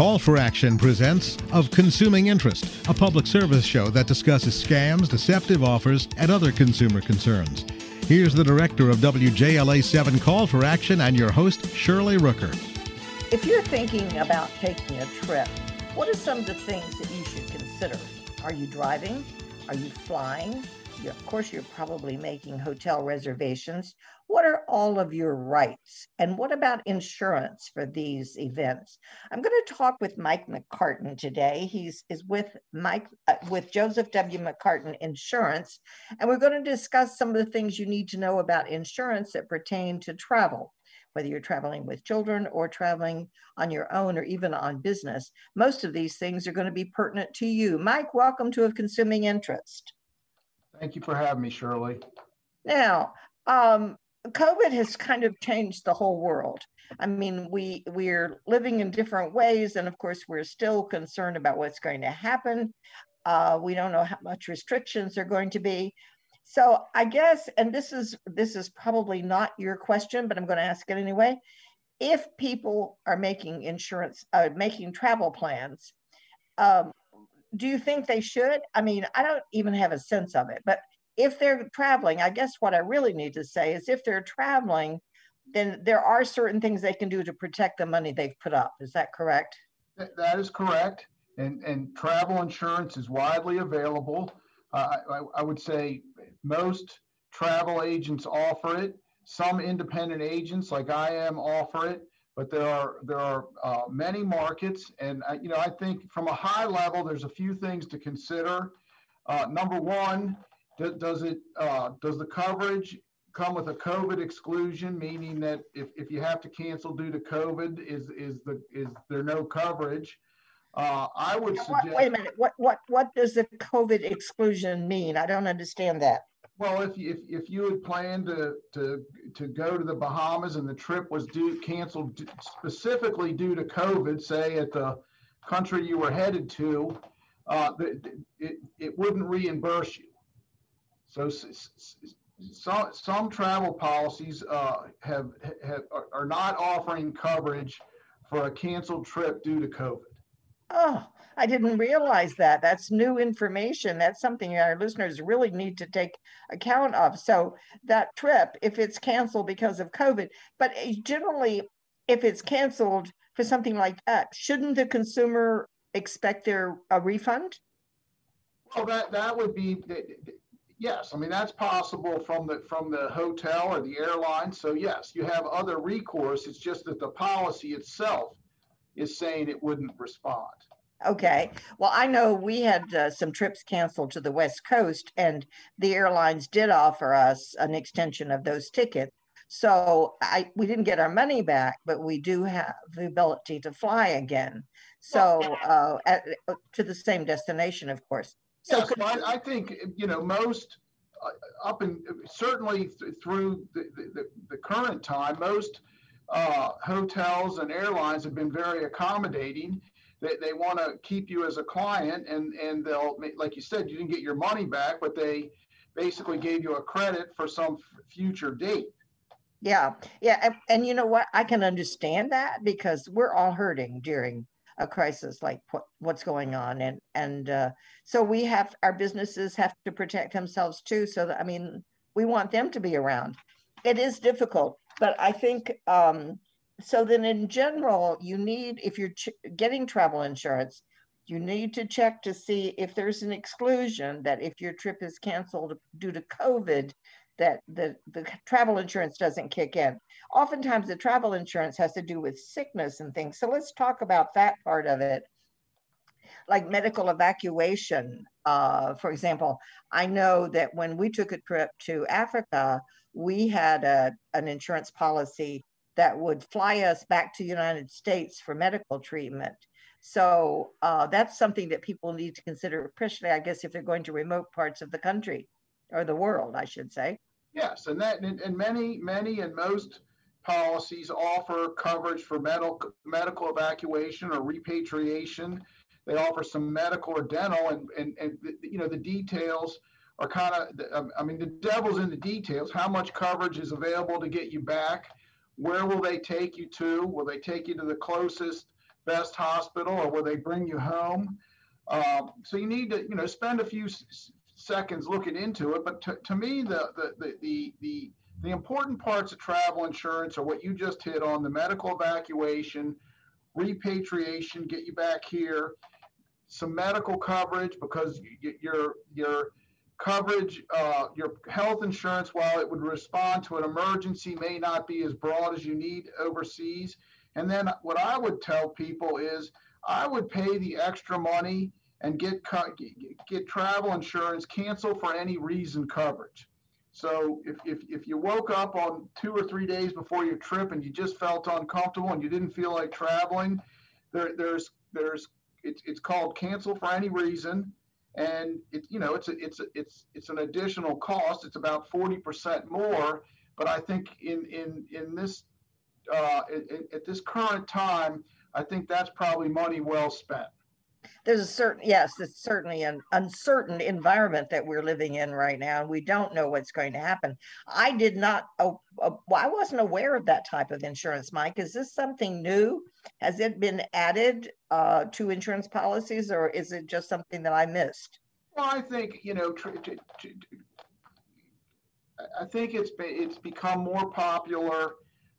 Call for Action presents Of Consuming Interest, a public service show that discusses scams, deceptive offers, and other consumer concerns. Here's the director of WJLA 7 Call for Action and your host, Shirley Rooker. If you're thinking about taking a trip, what are some of the things that you should consider? Are you driving? Are you flying? Of course, you're probably making hotel reservations. What are all of your rights? And what about insurance for these events? I'm going to talk with Mike McCartin today. He's is with Mike uh, with Joseph W. McCartin Insurance, and we're going to discuss some of the things you need to know about insurance that pertain to travel whether you're traveling with children or traveling on your own or even on business. Most of these things are going to be pertinent to you. Mike, welcome to Of Consuming Interest. Thank you for having me, Shirley. Now, um, COVID has kind of changed the whole world. I mean, we we're living in different ways, and of course, we're still concerned about what's going to happen. Uh, we don't know how much restrictions are going to be. So I guess, and this is this is probably not your question, but I'm going to ask it anyway. If people are making insurance, uh, making travel plans, um, do you think they should? I mean, I don't even have a sense of it, but if they're traveling, I guess what I really need to say is if they're traveling, then there are certain things they can do to protect the money they've put up. Is that correct? That is correct. And, and travel insurance is widely available. Uh, I, I would say most travel agents offer it. Some independent agents, like I am, offer it but there are there are uh, many markets, and uh, you know I think from a high level, there's a few things to consider. Uh, number one, do, does it uh, does the coverage come with a COVID exclusion, meaning that if, if you have to cancel due to COVID, is is the is there no coverage? Uh, I would suggest. Wait a minute. What what what does the COVID exclusion mean? I don't understand that. Well, if you, if, if you had planned to, to, to go to the Bahamas and the trip was due, canceled specifically due to COVID, say at the country you were headed to, uh, it, it wouldn't reimburse you. So some, some travel policies uh, have, have are not offering coverage for a canceled trip due to COVID. Oh, I didn't realize that. That's new information. That's something our listeners really need to take account of. So that trip, if it's canceled because of COVID, but eh, generally, if it's canceled for something like that, shouldn't the consumer expect their a refund? Well, that that would be yes. I mean that's possible from the from the hotel or the airline. So yes, you have other recourse. It's just that the policy itself is saying it wouldn't respond. Okay. Well, I know we had uh, some trips canceled to the West Coast, and the airlines did offer us an extension of those tickets. So I we didn't get our money back, but we do have the ability to fly again. So uh, at, to the same destination, of course. So yes, I, I, think you know most uh, up and certainly th- through the, the, the, current time, most uh, hotels and airlines have been very accommodating. They, they want to keep you as a client and and they'll like you said you didn't get your money back but they basically gave you a credit for some future date. Yeah yeah and, and, you know what? I can understand that because we're all hurting during a crisis like what, what's going on and and uh, so we have our businesses have to protect themselves too. So that, i mean we want them to be around. It is difficult but i think um, so then in general, you need, if you're ch- getting travel insurance, you need to check to see if there's an exclusion that if your trip is canceled due to COVID, that the, the travel insurance doesn't kick in. Oftentimes the travel insurance has to do with sickness and things. So let's talk about that part of it. Like medical evacuation, uh, for example, I know that when we took a trip to Africa, we had a, an insurance policy that would fly us back to the United States for medical treatment. So uh, that's something that people need to consider, especially, I guess, if they're going to remote parts of the country or the world, I should say. Yes, and that and many, many, and most policies offer coverage for medical medical evacuation or repatriation. They offer some medical or dental, and and, and you know the details are kind of. I mean, the devil's in the details. How much coverage is available to get you back? Where will they take you to? Will they take you to the closest best hospital or will they bring you home? Um, so you need to, you know, spend a few s- seconds looking into it. But to, to me, the, the, the, the, the, the important parts of travel insurance are what you just hit on the medical evacuation, repatriation, get you back here, some medical coverage because you, your, your coverage, uh, your health insurance, while it would respond to an emergency, may not be as broad as you need overseas. And then what I would tell people is I would pay the extra money and get get travel insurance, cancel for any reason coverage. So if, if, if you woke up on two or three days before your trip and you just felt uncomfortable and you didn't feel like traveling, there, there's there's it's, it's called cancel for any reason and it you know it's a, it's a, it's it's an additional cost. It's about 40% more. But i think in in in this uh, in, at this current time i think that's probably money well spent there's a certain yes it's certainly an uncertain environment that we're living in right now and we don't know what's going to happen. I did not uh, uh, i wasn't aware of that type of insurance mike. Is this something new? Has it been added uh, to insurance policies or is it just something that i missed? Well i think you know tr- tr- tr- i think it's it's become more popular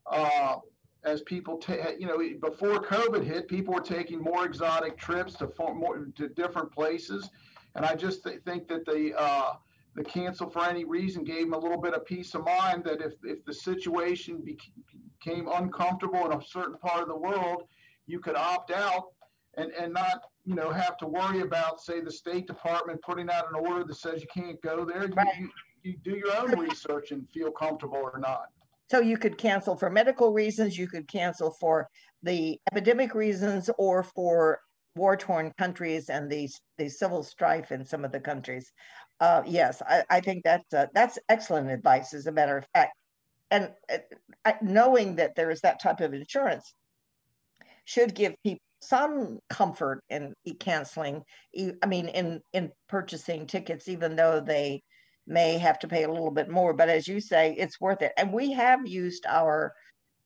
uh, as people, ta- you know, before COVID hit, people were taking more exotic trips to more to different places, and I just th- think that the uh, the cancel for any reason gave them a little bit of peace of mind that if if the situation became uncomfortable in a certain part of the world, you could opt out and and not you know have to worry about say the State Department putting out an order that says you can't go there. Right. You, you do your own research and feel comfortable or not. So you could cancel for medical reasons, you could cancel for the epidemic reasons, or for war torn countries and the, the civil strife in some of the countries. Uh, yes, I, I think that's, uh, that's excellent advice, as a matter of fact. And uh, knowing that there is that type of insurance should give people some comfort in canceling, I mean, in, in purchasing tickets, even though they may have to pay a little bit more, but as you say, it's worth it. And we have used our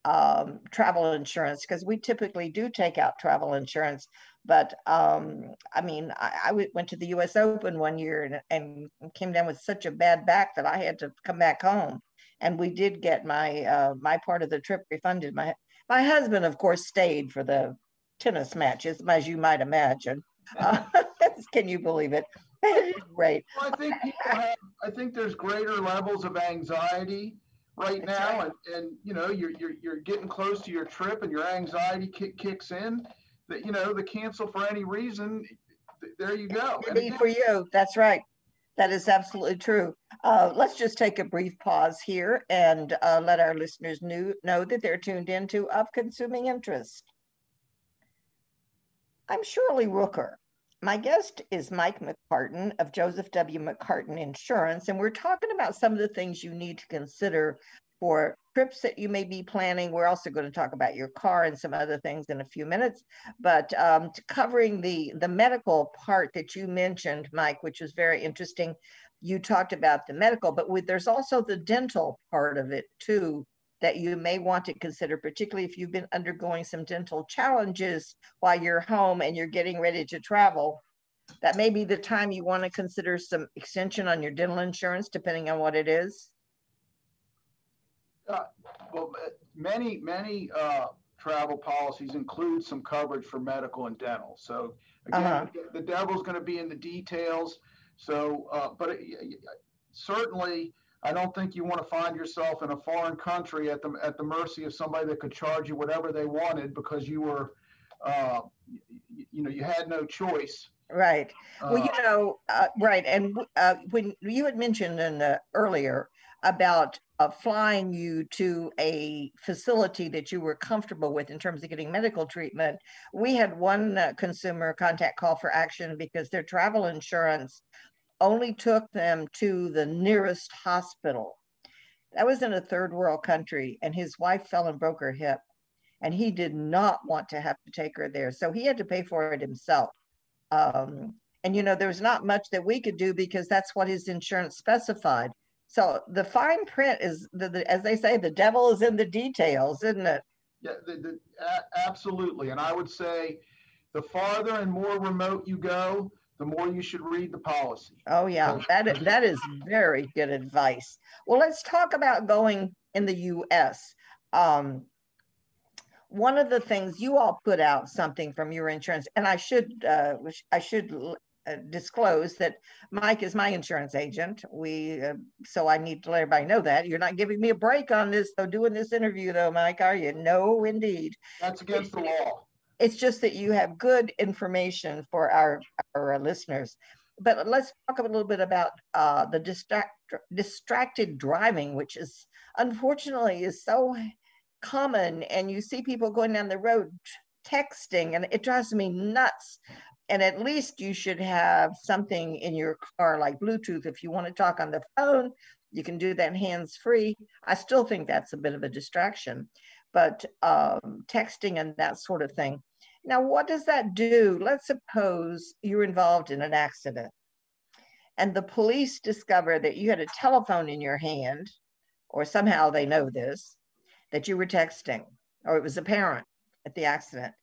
um, travel insurance because we typically do take out travel insurance. But um, I mean, I, I, went to the U.S. Open one year and, and, came down with such a bad back that I had to come back home. And we did get my uh, my part of the trip refunded. My my husband, of course, stayed for the tennis matches, as you might imagine. Uh, can you believe it? right. Well, I think people have. I think there's greater levels of anxiety right That's now, right. and and you know you're you're you're getting close to your trip, and your anxiety kick, kicks in. That you know the cancel for any reason. There you go. Again, for you. That's right. That is absolutely true. Uh, let's just take a brief pause here and uh, let our listeners knew, know that they're tuned into Of Consuming Interest. I'm Shirley Rooker. My guest is Mike McCartin of Joseph W. McCartin Insurance, and we're talking about some of the things you need to consider for trips that you may be planning. We're also going to talk about your car and some other things in a few minutes, but um, covering the, the medical part that you mentioned, Mike, which is very interesting. You talked about the medical, but with, there's also the dental part of it too that you may want to consider, particularly if you've been undergoing some dental challenges while you're home and you're getting ready to travel. That may be the time you want to consider some extension on your dental insurance, depending on what it is. Uh, well, many, many uh, travel policies include some coverage for medical and dental. So again, uh-huh. the devil's going to be in the details. So, uh, but it, certainly I don't think you want to find yourself in a foreign country at the at the mercy of somebody that could charge you whatever they wanted because you were, uh, you, you know, you had no choice. Right. Well, you uh, know, uh, right. And uh, when you had mentioned in earlier about uh, flying you to a facility that you were comfortable with in terms of getting medical treatment, we had one uh, consumer contact call for action because their travel insurance only took them to the nearest hospital. That was in a third world country, and his wife fell and broke her hip. And he did not want to have to take her there. So he had to pay for it himself. Um, and, you know, there's not much that we could do because that's what his insurance specified. So the fine print is, the, the, as they say, the devil is in the details, isn't it? Yeah, the, the, a- absolutely. And I would say the farther and more remote you go, the more you should read the policy. Oh, yeah, that is, that is very good advice. Well, let's talk about going in the US. Um, one of the things you all put out something from your insurance, and I should uh, I should uh, disclose that Mike is my insurance agent. We uh, so I need to let everybody know that you're not giving me a break on this. though. doing this interview though, Mike, are you? No, indeed. That's against the law. It's just that you have good information for our our listeners. But let's talk a little bit about uh, the distract, distracted driving, which is unfortunately is so common. And you see people going down the road texting and it drives me nuts. And at least you should have something in your car like bluetooth if you want to talk on the phone you can do that hands free i still think that's a bit of a distraction but um, texting and that sort of thing now what does that do let's suppose you're involved in an accident and the police discover that you had a telephone in your hand or somehow they know this that you were texting or it was apparent at the accident.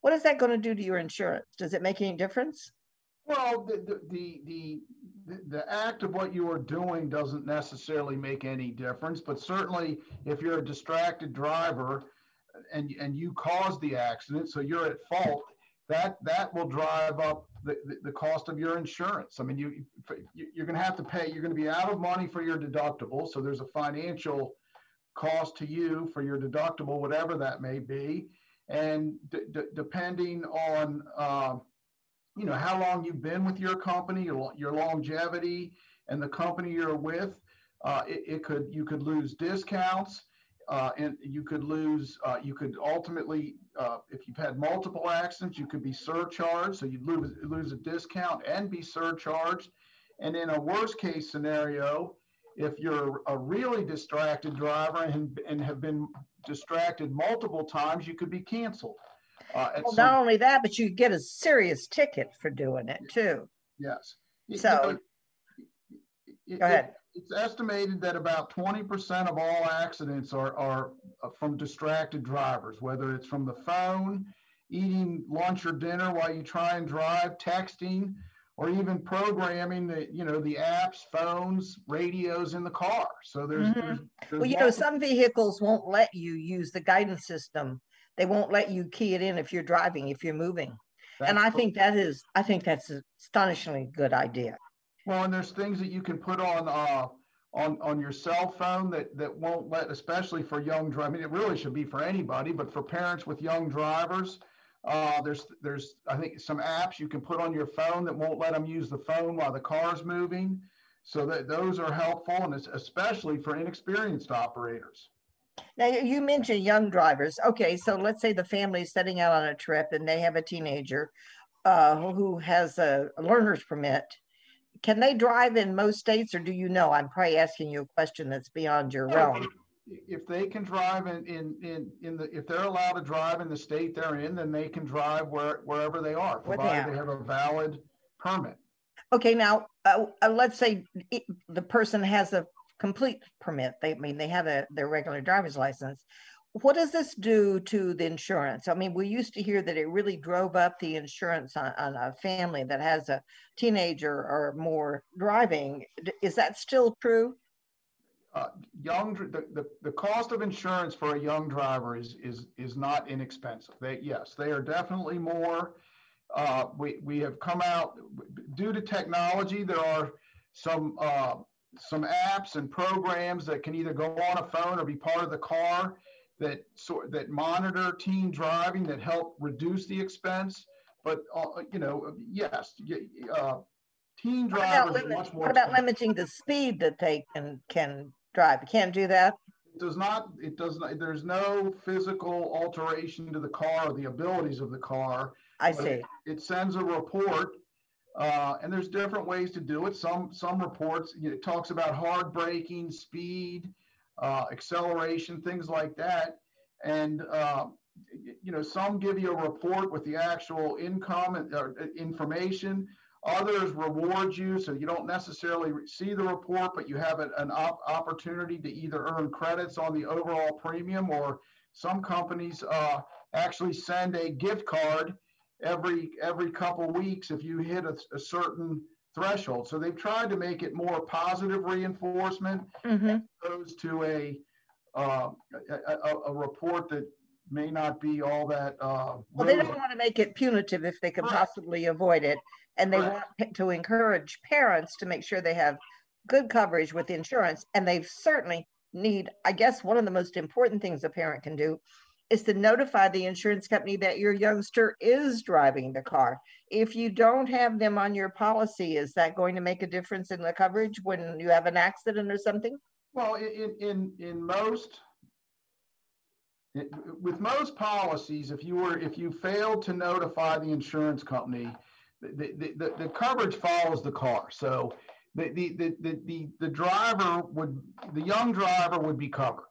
What is that going to do to your insurance? Does it make any difference? Well, the, the, the, the, act of what you are doing doesn't necessarily make any difference, but certainly if you're a distracted driver and, and you caused the accident, so you're at fault, that, that will drive up the, the, the cost of your insurance. I mean, you, you're going to have to pay, you're going to be out of money for your deductible. So there's a financial cost to you for your deductible, whatever that may be. And d- d- depending on, uh, you know, how long you've been with your company, your, your longevity, and the company you're with, uh, it, it, could you could lose discounts, uh, and you could lose. Uh, you could ultimately, uh, if you've had multiple accidents, you could be surcharged. So you'd lose lose a discount and be surcharged. And in a worst case scenario, if you're a really distracted driver and, and have been distracted multiple times, you could be canceled. Uh, well, some, not only that, but you get a serious ticket for doing it too. Yes. So, it, go ahead. It, it's estimated that about 20% of all accidents are, are uh, from distracted drivers, whether it's from the phone, eating lunch or dinner while you try and drive, texting, or even programming the you know the apps phones radios in the car so there's, mm-hmm. there's, there's well you know some vehicles won't let you use the guidance system they won't let you key it in if you're driving if you're moving that's and i think that is i think that's an astonishingly good idea well and there's things that you can put on uh on on your cell phone that that won't let especially for young drivers i mean it really should be for anybody but for parents with young drivers uh, there's there's I think some apps you can put on your phone that won't let them use the phone while the car's moving. So that those are helpful, and it's especially for inexperienced operators. Now you mentioned young drivers. Okay, so let's say the family is setting out on a trip and they have a teenager uh, who has a, a learner's permit. Can they drive in most states, or do you know? I'm probably asking you a question that's beyond your realm if they can drive in, in, in, in the, if they're allowed to drive in the state they're in, then they can drive where, wherever they are, provided they have a valid permit. Okay, now, uh, uh, let's say the person has a complete permit. They I mean they have a their regular driver's license. What does this do to the insurance? I mean, we used to hear that it really drove up the insurance on, on a family that has a teenager or more driving. Is that still true? uh, young the, the, the cost of insurance for a young driver is is is not inexpensive. They yes, they are definitely more. Uh, we we have come out due to technology. There are some uh, some apps and programs that can either go on a phone or be part of the car that sort that monitor teen driving that help reduce the expense. But uh, you know, yes, uh, teen drivers what about, limit, what about limiting the speed that they can can drive. You can't do that. It does not. It does not. There's no physical alteration to the car or the abilities of the car. I see. It, it, sends a report, uh, and there's different ways to do it. Some some reports you know, it talks about hard braking, speed, uh, acceleration, things like that, and uh, you know some give you a report with the actual income and information. Others reward you, so you don't necessarily see the report, but you have an op- opportunity to either earn credits on the overall premium, or some companies uh, actually send a gift card every every couple weeks if you hit a, a, certain threshold. So they've tried to make it more positive reinforcement mm-hmm. as opposed to a, uh, a, a, report that may not be all that. Uh, well, they don't want to make it punitive if they can right. possibly avoid it, and they right. want to encourage parents to make sure they have good coverage with insurance, and they certainly need. I guess one of the most important things a parent can do is to notify the insurance company that your youngster is driving the car. If you don't have them on your policy, is that going to make a difference in the coverage when you have an accident or something? Well, in in in most with most policies, if you were if you failed to notify the insurance company, the, the, the, the coverage follows the car. So the, the, the, the, the driver would the young driver would be covered.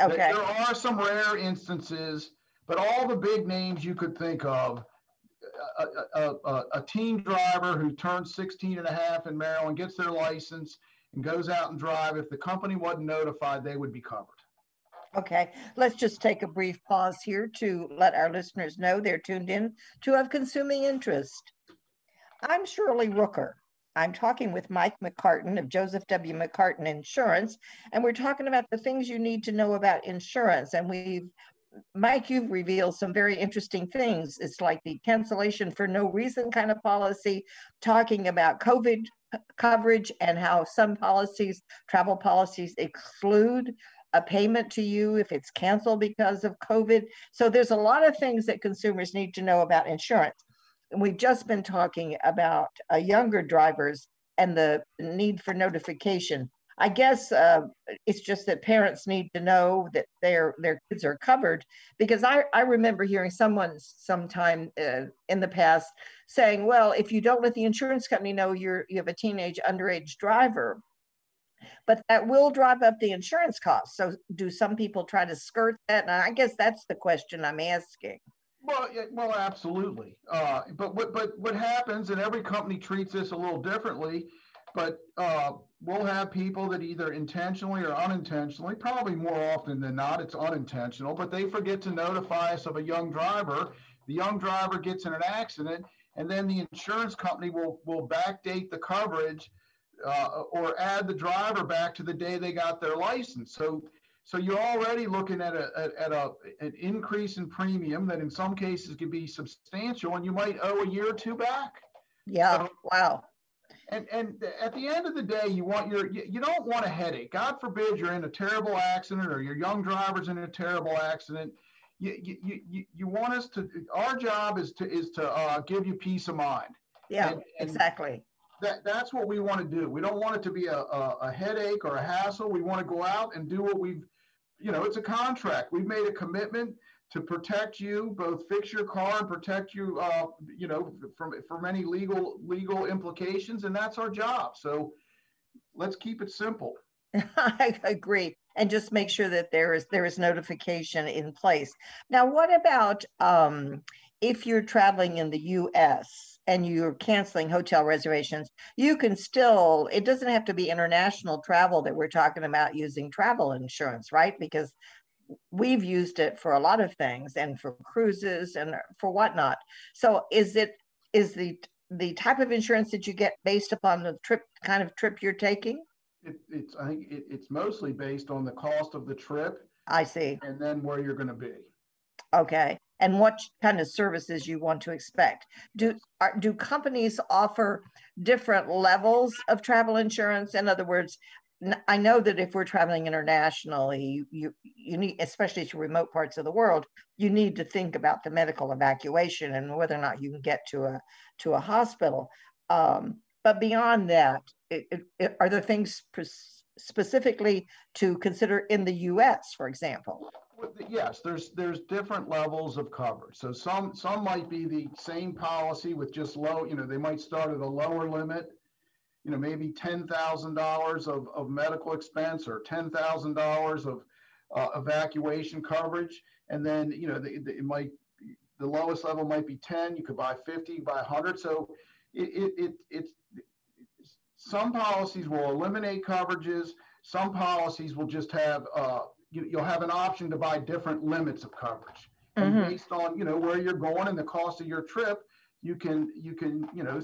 Okay. There are some rare instances, but all the big names you could think of, a, a, a, a teen driver who turns 16 and a half in Maryland, gets their license, and goes out and drive, if the company wasn't notified, they would be covered. Okay, let's just take a brief pause here to let our listeners know they're tuned in to Of Consuming Interest. I'm Shirley Rooker. I'm talking with Mike McCartin of Joseph W. McCartin Insurance, and we're talking about the things you need to know about insurance. And we've, Mike, you've revealed some very interesting things. It's like the cancellation for no reason kind of policy, talking about COVID coverage and how some policies, travel policies, exclude a payment to you if it's canceled because of COVID. So there's a lot of things that consumers need to know about insurance we've just been talking about uh, younger drivers and the need for notification. I guess uh, it's just that parents need to know that their their kids are covered because I, I remember hearing someone sometime uh, in the past saying, well, if you don't let the insurance company know you're you have a teenage underage driver, but that will drive up the insurance costs. So do some people try to skirt that? And I guess that's the question I'm asking. Well, yeah, well, absolutely. Uh, but what but what happens, and every company treats this a little differently. But uh, we'll have people that either intentionally or unintentionally, probably more often than not, it's unintentional, but they forget to notify us of a young driver. The young driver gets in an accident, and then the insurance company will will backdate the coverage uh, or add the driver back to the day they got their license. So so you're already looking at a at a an increase in premium that in some cases can be substantial, and you might owe a year or two back. Yeah. So, wow. And and at the end of the day, you want your you, you don't want a headache. God forbid you're in a terrible accident or your young driver's in a terrible accident. You, you, you, you want us to our job is to is to uh, give you peace of mind. Yeah, and, and exactly. That, that's what we want to do. We don't want it to be a, a, a headache or a hassle. We want to go out and do what we've you know, it's a contract. We've made a commitment to protect you, both fix your car and protect you, uh, you know, from from any legal legal implications, and that's our job. So let's keep it simple. I agree, and just make sure that there is there is notification in place. Now, what about um, if you're traveling in the U.S.? And you're canceling hotel reservations, you can still, it doesn't have to be international travel that we're talking about using travel insurance, right? Because we've used it for a lot of things and for cruises and for whatnot. So is it, is the, the type of insurance that you get based upon the trip, kind of trip you're taking? It, it's, I think it, it's mostly based on the cost of the trip. I see. And then where you're going to be. Okay and what kind of services you want to expect. Do are, do companies offer different levels of travel insurance? In other words, I know that if we're traveling internationally, you you need, especially to remote parts of the world, you need to think about the medical evacuation and whether or not you can get to a to a hospital. Um, but beyond that, it, it, are there things specifically to consider in the U.S., for example? Yes, there's there's different levels of coverage. So some some might be the same policy with just low, you know, they might start at a lower limit, you know, maybe ten thousand dollars of of medical expense or ten thousand dollars of uh, evacuation coverage, and then you know the, it might the lowest level might be ten. You could buy fifty, buy hundred. So it, it, it, it's some policies will eliminate coverages. Some policies will just have uh, you, will have an option to buy different limits of coverage. Mm-hmm. And based on you know where you're going and the cost of your trip, you can you can you know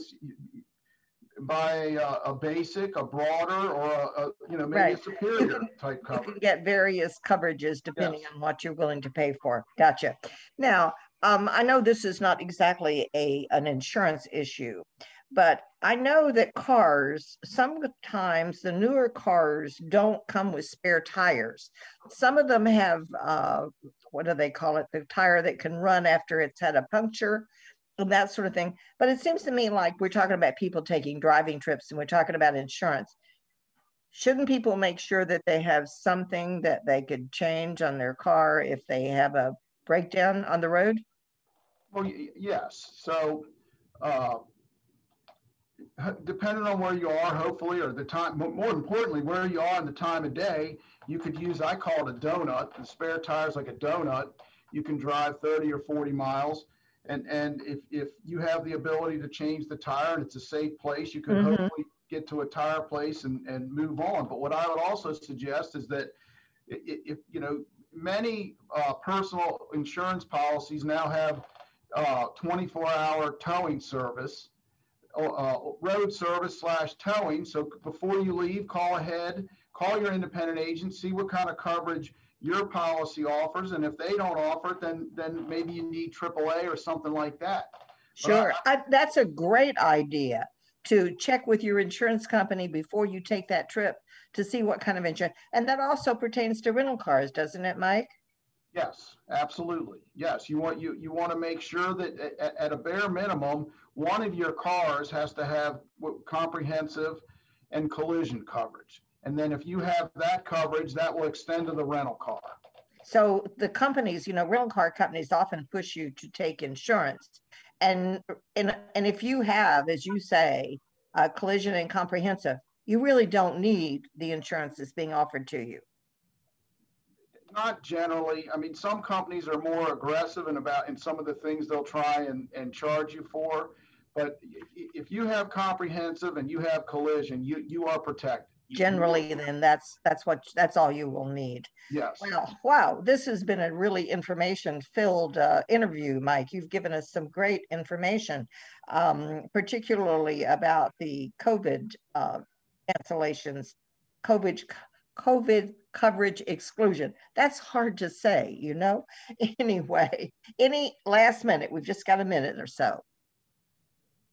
buy a, a basic, a broader, or a, a you know maybe right. a superior type coverage. You can get various coverages depending yes. on what you're willing to pay for. Gotcha. Now, um, I know this is not exactly a an insurance issue, but I know that cars, sometimes the newer cars don't come with spare tires. Some of them have, uh, what do they call it? The tire that can run after it's had a puncture and that sort of thing. But it seems to me like we're talking about people taking driving trips and we're talking about insurance. Shouldn't people make sure that they have something that they could change on their car if they have a breakdown on the road? Well, yes. So, uh, depending on where you are, hopefully, or the time, more importantly, where you are in the time of day, you could use, I call it a donut. The spare tires like a donut. You can drive 30 or 40 miles. And, and if, if you have the ability to change the tire and it's a safe place, you can mm-hmm. hopefully get to a tire place and, and move on. But what I would also suggest is that if, you know, many uh, personal insurance policies now have uh, 24 hour towing service uh, road service slash towing. So before you leave, call ahead, call your independent agent, see what kind of coverage your policy offers, and if they don't offer it, then then maybe you need AAA or something like that. Sure, I, I, that's a great idea to check with your insurance company before you take that trip to see what kind of insurance, and that also pertains to rental cars, doesn't it, Mike? Yes, absolutely. Yes, you want you you want to make sure that at, at, a bare minimum, one of your cars has to have comprehensive and collision coverage. And then if you have that coverage, that will extend to the rental car. So the companies, you know, rental car companies often push you to take insurance. And and and if you have, as you say, uh, collision and comprehensive, you really don't need the insurance that's being offered to you not generally. I mean, some companies are more aggressive in about in some of the things they'll try and, and charge you for. But if you have comprehensive and you have collision, you you are protected. Generally, then that's that's what that's all you will need. Yes. Wow, wow! This has been a really information-filled uh, interview, Mike. You've given us some great information, um, particularly about the COVID uh, cancellations, COVID COVID coverage exclusion. That's hard to say, you know? Anyway, any last minute, we've just got a minute or so.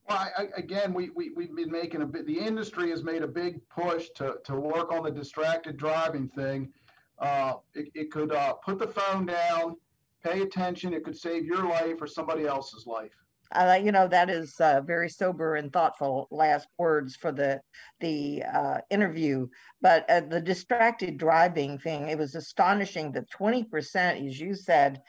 Well, I, again, we, we, we've been making a bit, the industry has made a big push to, to work on the distracted driving thing. Uh, it, it could uh, put the phone down, pay attention. It could save your life or somebody else's life uh, you know that is uh, very sober and thoughtful last words for the the uh, interview. But uh, the distracted driving thing it was astonishing that 20% as you said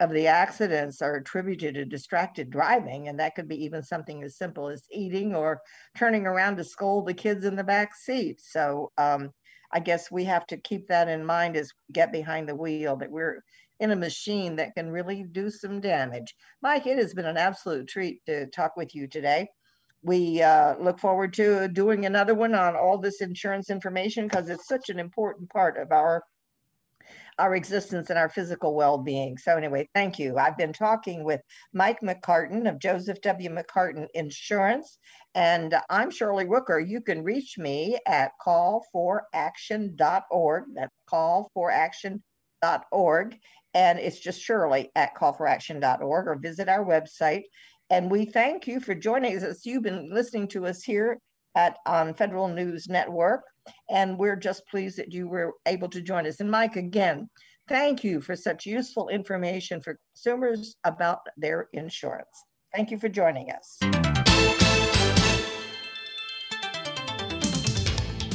of the accidents are attributed to distracted driving. And that could be even something as simple as eating or turning around to scold the kids in the back seat. So um, i guess we have to keep that in mind as we get behind the wheel that we're in a machine that can really do some damage. Mike, it has been an absolute treat to talk with you today. We uh, look forward to doing another one on all this insurance information because it's such an important part of our our existence and our physical well-being. So anyway, thank you. I've been talking with Mike McCartin of Joseph W. McCartin Insurance, and I'm Shirley Rooker. You can reach me at callforaction.org. That's callforaction.org and it's just Shirley at callforaction.org or visit our website. And we thank you for joining us. You've been listening to us here at on Federal News Network, and we're just pleased that you were able to join us. And Mike, again, thank you for such useful information for consumers about their insurance. Thank you for joining us.